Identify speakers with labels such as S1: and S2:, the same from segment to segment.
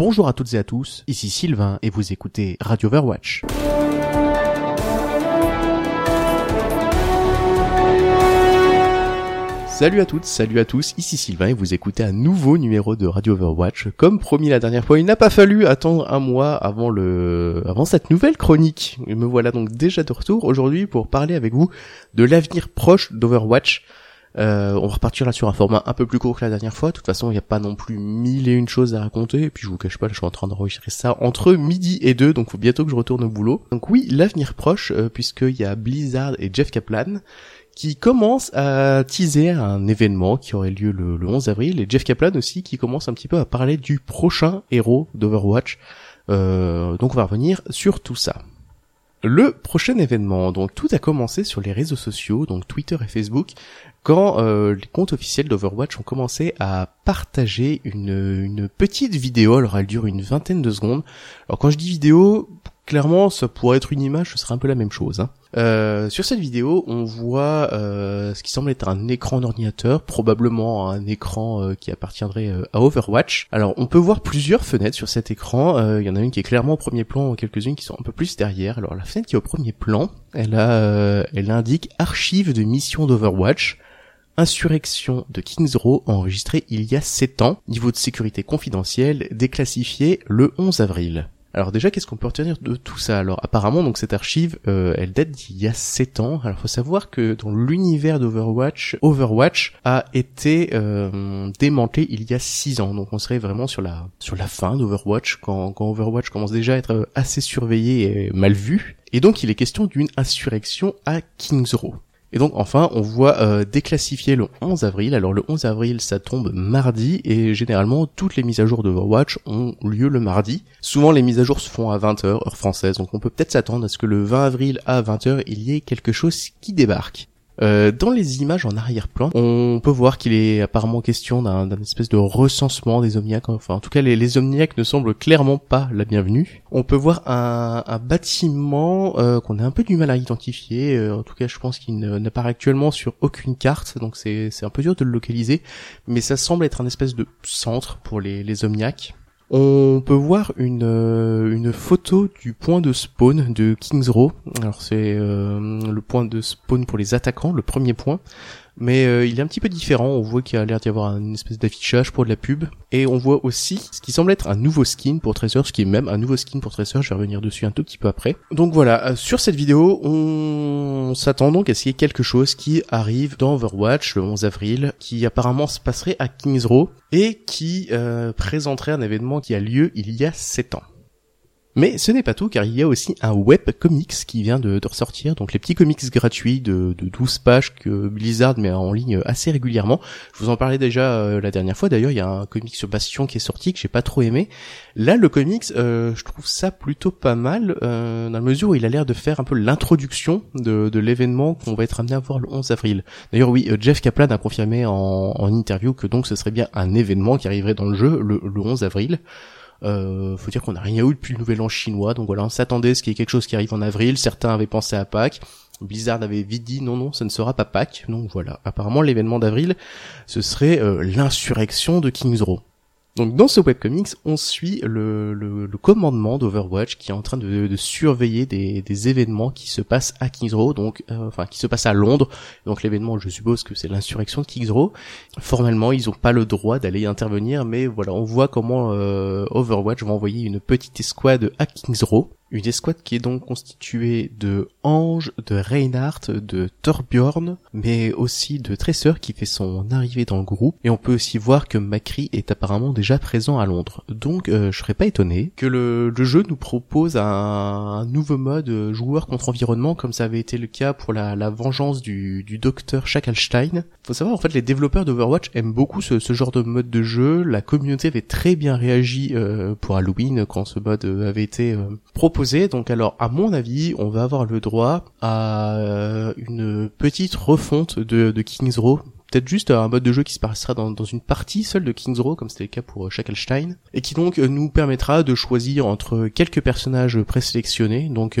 S1: Bonjour à toutes et à tous, ici Sylvain et vous écoutez Radio Overwatch. Salut à toutes, salut à tous, ici Sylvain et vous écoutez un nouveau numéro de Radio Overwatch. Comme promis la dernière fois, il n'a pas fallu attendre un mois avant le, avant cette nouvelle chronique. Et me voilà donc déjà de retour aujourd'hui pour parler avec vous de l'avenir proche d'Overwatch. Euh, on repartira sur un format un peu plus court que la dernière fois. De toute façon, il n'y a pas non plus mille et une choses à raconter. Et puis je vous cache pas, je suis en train d'enregistrer ça entre midi et deux, donc faut bientôt que je retourne au boulot. Donc oui, l'avenir proche, euh, puisqu'il y a Blizzard et Jeff Kaplan qui commencent à teaser un événement qui aurait lieu le, le 11 avril, et Jeff Kaplan aussi qui commence un petit peu à parler du prochain héros d'Overwatch. Euh, donc on va revenir sur tout ça. Le prochain événement, donc tout a commencé sur les réseaux sociaux, donc Twitter et Facebook, quand euh, les comptes officiels d'Overwatch ont commencé à partager une, une petite vidéo, alors elle dure une vingtaine de secondes. Alors quand je dis vidéo, clairement ça pourrait être une image, ce serait un peu la même chose. Hein. Euh, sur cette vidéo, on voit euh, ce qui semble être un écran d'ordinateur, probablement un écran euh, qui appartiendrait euh, à Overwatch. Alors on peut voir plusieurs fenêtres sur cet écran, Euh, il y en a une qui est clairement au premier plan, quelques-unes qui sont un peu plus derrière. Alors la fenêtre qui est au premier plan, elle a, elle indique archives de mission d'Overwatch. Insurrection de Kings Row enregistrée il y a 7 ans, niveau de sécurité confidentielle, déclassifié le 11 avril. Alors déjà, qu'est-ce qu'on peut retenir de tout ça Alors apparemment, donc cette archive, euh, elle date d'il y a 7 ans. Alors faut savoir que dans l'univers d'Overwatch, Overwatch a été euh, démantelé il y a 6 ans. Donc on serait vraiment sur la sur la fin d'Overwatch, quand, quand Overwatch commence déjà à être assez surveillé et mal vu. Et donc il est question d'une insurrection à Kings Row. Et donc enfin, on voit euh, déclassifier le 11 avril. Alors le 11 avril, ça tombe mardi et généralement toutes les mises à jour d'Overwatch ont lieu le mardi. Souvent les mises à jour se font à 20h heure française, donc on peut peut-être s'attendre à ce que le 20 avril à 20h, il y ait quelque chose qui débarque. Euh, dans les images en arrière-plan, on peut voir qu'il est apparemment question d'un espèce de recensement des omniacs. Enfin, en tout cas, les, les omniacs ne semblent clairement pas la bienvenue. On peut voir un, un bâtiment euh, qu'on a un peu du mal à identifier. Euh, en tout cas, je pense qu'il n'apparaît actuellement sur aucune carte, donc c'est c'est un peu dur de le localiser. Mais ça semble être un espèce de centre pour les, les omniacs. On peut voir une, euh, une photo du point de spawn de Kings Row. Alors c'est euh, le point de spawn pour les attaquants, le premier point. Mais euh, il est un petit peu différent, on voit qu'il a l'air d'y avoir une espèce d'affichage pour de la pub. Et on voit aussi ce qui semble être un nouveau skin pour Tracer, ce qui est même un nouveau skin pour Tracer, je vais revenir dessus un tout petit peu après. Donc voilà, euh, sur cette vidéo, on s'attend donc à ce qu'il y ait quelque chose qui arrive dans Overwatch le 11 avril, qui apparemment se passerait à Kings Row, et qui euh, présenterait un événement qui a lieu il y a 7 ans. Mais ce n'est pas tout, car il y a aussi un web comics qui vient de, ressortir, donc les petits comics gratuits de, de 12 pages que Blizzard met en ligne assez régulièrement. Je vous en parlais déjà euh, la dernière fois, d'ailleurs il y a un comic sur Bastion qui est sorti que j'ai pas trop aimé. Là le comics, euh, je trouve ça plutôt pas mal, euh, dans la mesure où il a l'air de faire un peu l'introduction de, l'événement qu'on va être amené à voir le 11 avril. D'ailleurs oui, Jeff Kaplan a confirmé en, en interview que donc ce serait bien un événement qui arriverait dans le jeu le, le 11 avril. Euh, faut dire qu'on n'a rien eu depuis le nouvel an chinois, donc voilà, on s'attendait à ce qu'il y ait quelque chose qui arrive en avril. Certains avaient pensé à Pâques. Blizzard avait vite dit non non, ça ne sera pas Pâques. Donc voilà, apparemment l'événement d'avril, ce serait euh, l'insurrection de Kings Row. Donc dans ce webcomics, on suit le, commandement d'Overwatch qui est en train de, surveiller des, événements qui se passent à Kings Row, donc euh, enfin qui se passent à Londres. Donc l'événement, je suppose que c'est l'insurrection de Kings Row. Formellement, ils n'ont pas le droit d'aller intervenir, mais voilà, on voit comment euh, Overwatch va envoyer une petite escouade à Kings Row. Une escouade qui est donc constituée de Ange, de Reinhardt, de Torbjorn, mais aussi de Tracer qui fait son arrivée dans le groupe. Et on peut aussi voir que Macri est apparemment déjà présent à Londres. Donc euh, je serais pas étonné que le, jeu nous propose un, nouveau mode euh, joueur contre environnement comme ça avait été le cas pour la, vengeance du, du docteur Schackelstein. Faut savoir en fait les développeurs d'Overwatch aiment beaucoup ce, genre de mode de jeu. La communauté avait très bien réagi euh, pour Halloween quand ce mode euh, avait été proposé. Donc alors à mon avis, on va avoir le droit à euh, une petite refonte de, de Kings Row peut-être juste un mode de jeu qui se passera dans, une partie seule de King's Row, comme c'était le cas pour euh, Shacklestein, et qui donc nous permettra de choisir entre quelques personnages présélectionnés. Donc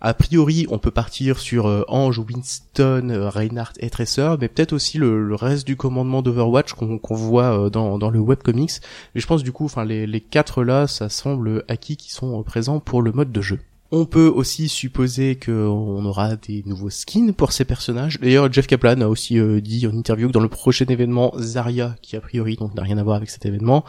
S1: a priori, on peut partir sur Ange, Winston, Reinhardt et Tracer, mais peut-être aussi le, reste du commandement d'Overwatch qu'on voit dans, le webcomics. Mais je pense du coup, enfin les, les quatre là, ça semble acquis qui sont présents pour le mode de jeu. On peut aussi supposer qu'on aura des nouveaux skins pour ces personnages. D'ailleurs, Jeff Kaplan a aussi euh, dit en interview que dans le prochain événement, Zarya, qui a priori donc n'a rien à voir avec cet événement,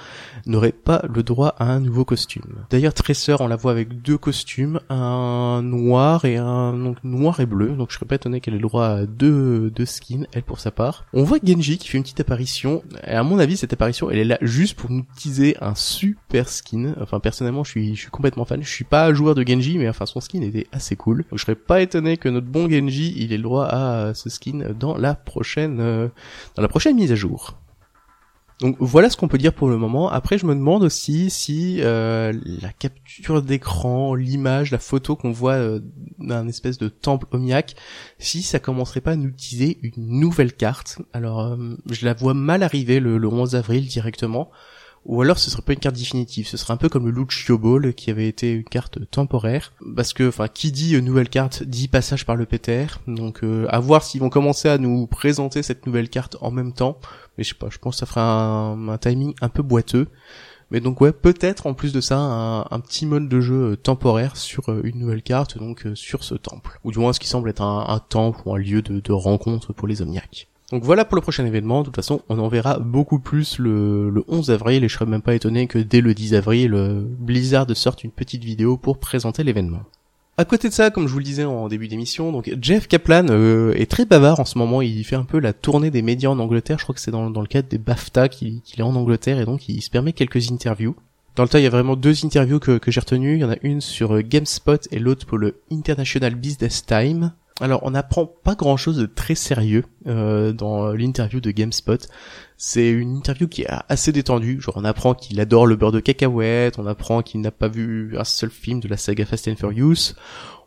S1: n'aurait pas le droit à un nouveau costume. D'ailleurs, Tracer, on la voit avec deux costumes, un noir et un donc noir et bleu. Donc je serais pas étonné qu'elle ait le droit à deux, deux skins, elle pour sa part. On voit Genji qui fait une petite apparition. Et à mon avis, cette apparition, elle est là juste pour nous teaser un super skin. Enfin, personnellement, je suis, je suis complètement fan. Je suis pas joueur de Genji, mais enfin son skin était assez cool. Donc je serais pas étonné que notre bon Genji, il ait le droit à ce skin dans la prochaine euh, dans la prochaine mise à jour. Donc voilà ce qu'on peut dire pour le moment. Après, je me demande aussi si euh, la capture d'écran, l'image, la photo qu'on voit euh, d'un espèce de temple omniaque, si ça commencerait pas à nous utiliser une nouvelle carte. Alors, je la vois mal arriver le, le 11 avril directement ou alors ce serait pas une carte définitive, ce serait un peu comme le Lucio Ball qui avait été une carte temporaire, parce que enfin qui dit nouvelle carte dit passage par le PTR, donc euh, à voir s'ils vont commencer à nous présenter cette nouvelle carte en même temps, mais je sais pas, je pense que ça fera un, timing un peu boiteux. Mais donc ouais, peut-être en plus de ça un, petit mode de jeu euh, temporaire sur euh, une nouvelle carte, donc sur ce temple, ou du moins ce qui semble être un, temple ou un lieu de, de rencontre pour les omniaques. Donc voilà pour le prochain événement. De toute façon, on en verra beaucoup plus le, 11 avril et je serais même pas étonné que dès le 10 avril, euh, Blizzard sorte une petite vidéo pour présenter l'événement. À côté de ça, comme je vous le disais en début d'émission, donc Jeff Kaplan euh, est très bavard en ce moment. Il fait un peu la tournée des médias en Angleterre. Je crois que c'est dans, le cadre des BAFTA qu'il est en Angleterre et donc il se permet quelques interviews. Dans le tas, il y a vraiment deux interviews que, que j'ai retenues. Il y en a une sur euh, GameSpot et l'autre pour le International Business Time. Alors, on n'apprend pas grand-chose de très sérieux euh, dans l'interview de GameSpot. C'est une interview qui est assez détendue. Genre, on apprend qu'il adore le beurre de cacahuète, on apprend qu'il n'a pas vu un seul film de la saga Fast and Furious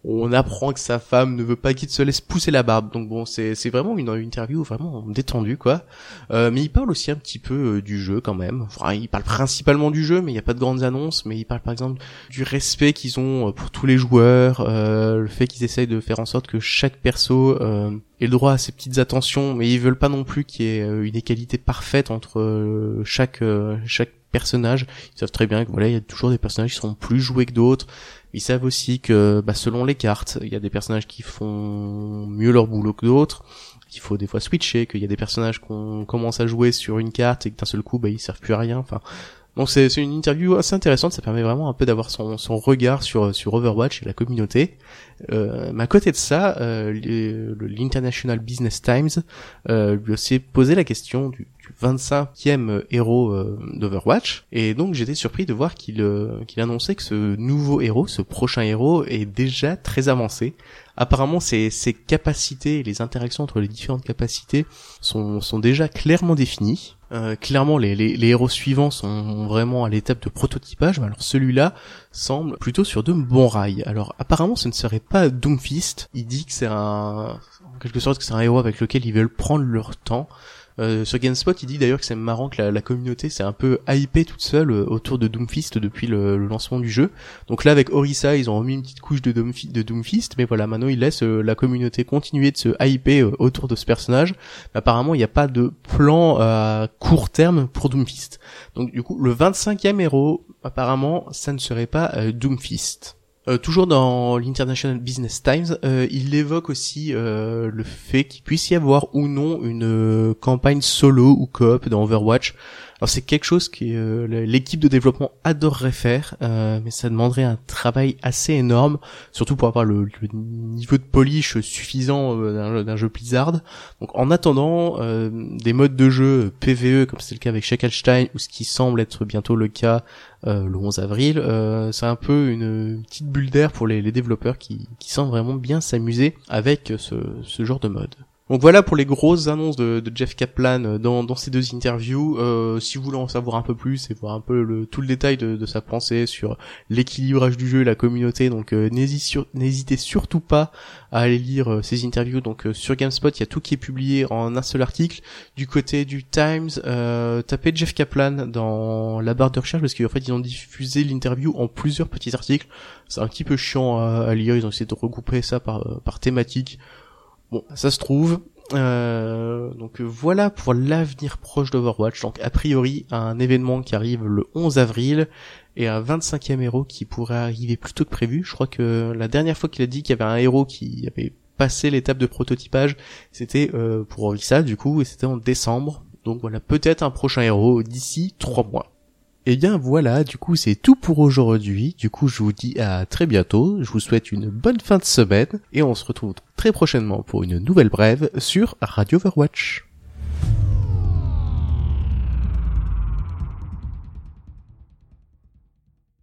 S1: on apprend que sa femme ne veut pas qu'il se laisse pousser la barbe. Donc bon, c'est vraiment une, interview vraiment détendue quoi. Euh, mais il parle aussi un petit peu euh, du jeu quand même. Enfin, il parle principalement du jeu, mais il n'y a pas de grandes annonces. Mais il parle par exemple du respect qu'ils ont euh, pour tous les joueurs, le fait qu'ils essayent de faire en sorte que chaque perso ait le droit à ses petites attentions, mais ils veulent pas non plus qu'il y ait une égalité parfaite entre chaque chaque Ils savent très bien que voilà, il y a toujours des personnages qui seront plus joués que d'autres. Ils savent aussi que bah, selon les cartes, il y a des personnages qui font mieux leur boulot que d'autres, qu'il faut des fois switcher, qu'il y a des personnages qu'on commence à jouer sur une carte et que d'un seul coup bah, ils servent plus à rien. Enfin, donc c'est une interview assez intéressante, ça permet vraiment un peu d'avoir son, regard sur sur Overwatch et la communauté. Euh, mais à côté de ça, euh, l'International Business Times euh, lui aussi posé la question du, 25e héros euh, d'Overwatch. Et donc j'étais surpris de voir euh, qu'il annonçait que ce nouveau héros, ce prochain héros, est déjà très avancé. Apparemment, ses capacités et les interactions entre les différentes capacités sont, déjà clairement définies. Euh, clairement, les, héros suivants sont vraiment à l'étape de prototypage, mais alors celui-là semble plutôt sur de bons rails. Alors apparemment, ce ne serait pas Doomfist. Il dit que c'est un, en quelque sorte, que c'est un héros avec lequel ils veulent prendre leur temps. Euh, sur GameSpot, il dit d'ailleurs que c'est marrant que la, communauté s'est un peu hypée toute seule euh, autour de Doomfist depuis le, lancement du jeu. Donc là, avec Orisa, ils ont remis une petite couche de, Doomfist, mais voilà, maintenant ils laissent euh, la communauté continuer de se hyper autour de ce personnage. Mais apparemment, il n'y a pas de plan à court terme pour Doomfist. Donc du coup, le 25e héros, apparemment, ça ne serait pas Doomfist. Euh, toujours dans l'International Business Times, euh, il évoque aussi euh, le fait qu'il puisse y avoir ou non une campagne solo ou coop dans Overwatch. Alors c'est quelque chose que euh, l'équipe de développement adorerait faire, euh, mais ça demanderait un travail assez énorme, surtout pour avoir le, niveau de polish suffisant euh, d'un jeu Blizzard. Donc en attendant, des modes de jeu PVE comme c'est le cas avec Shacklestein ou ce qui semble être bientôt le cas le 11 avril, c'est un peu une petite bulle d'air pour les, développeurs qui, qui semblent vraiment bien s'amuser avec ce, ce genre de mode. Donc voilà pour les grosses annonces de, Jeff Kaplan euh, dans, ces deux interviews. Euh, si vous voulez en savoir un peu plus et voir un peu le, tout le détail de, sa pensée sur l'équilibrage du jeu et la communauté, donc euh, n'hésitez surtout pas à aller lire ces interviews. Donc sur GameSpot, il y a tout qui est publié en un seul article. Du côté du Times, tapez Jeff Kaplan dans la barre de recherche parce qu'en fait ils ont diffusé l'interview en plusieurs petits articles. C'est un petit peu chiant à, lire. Ils ont essayé de regrouper ça par thématique. Bon, ça se trouve. Euh, donc voilà pour l'avenir proche d'Overwatch. Donc a priori un événement qui arrive le 11 avril et un 25e héros qui pourrait arriver plus tôt que prévu. Je crois que la dernière fois qu'il a dit qu'il y avait un héros qui avait passé l'étape de prototypage, c'était euh, pour Orisa du coup et c'était en décembre. Donc voilà peut-être un prochain héros d'ici trois mois. Eh bien voilà, du coup c'est tout pour aujourd'hui. Du coup je vous dis à très bientôt. Je vous souhaite une bonne fin de semaine et on se retrouve très prochainement pour une nouvelle brève sur Radio Overwatch.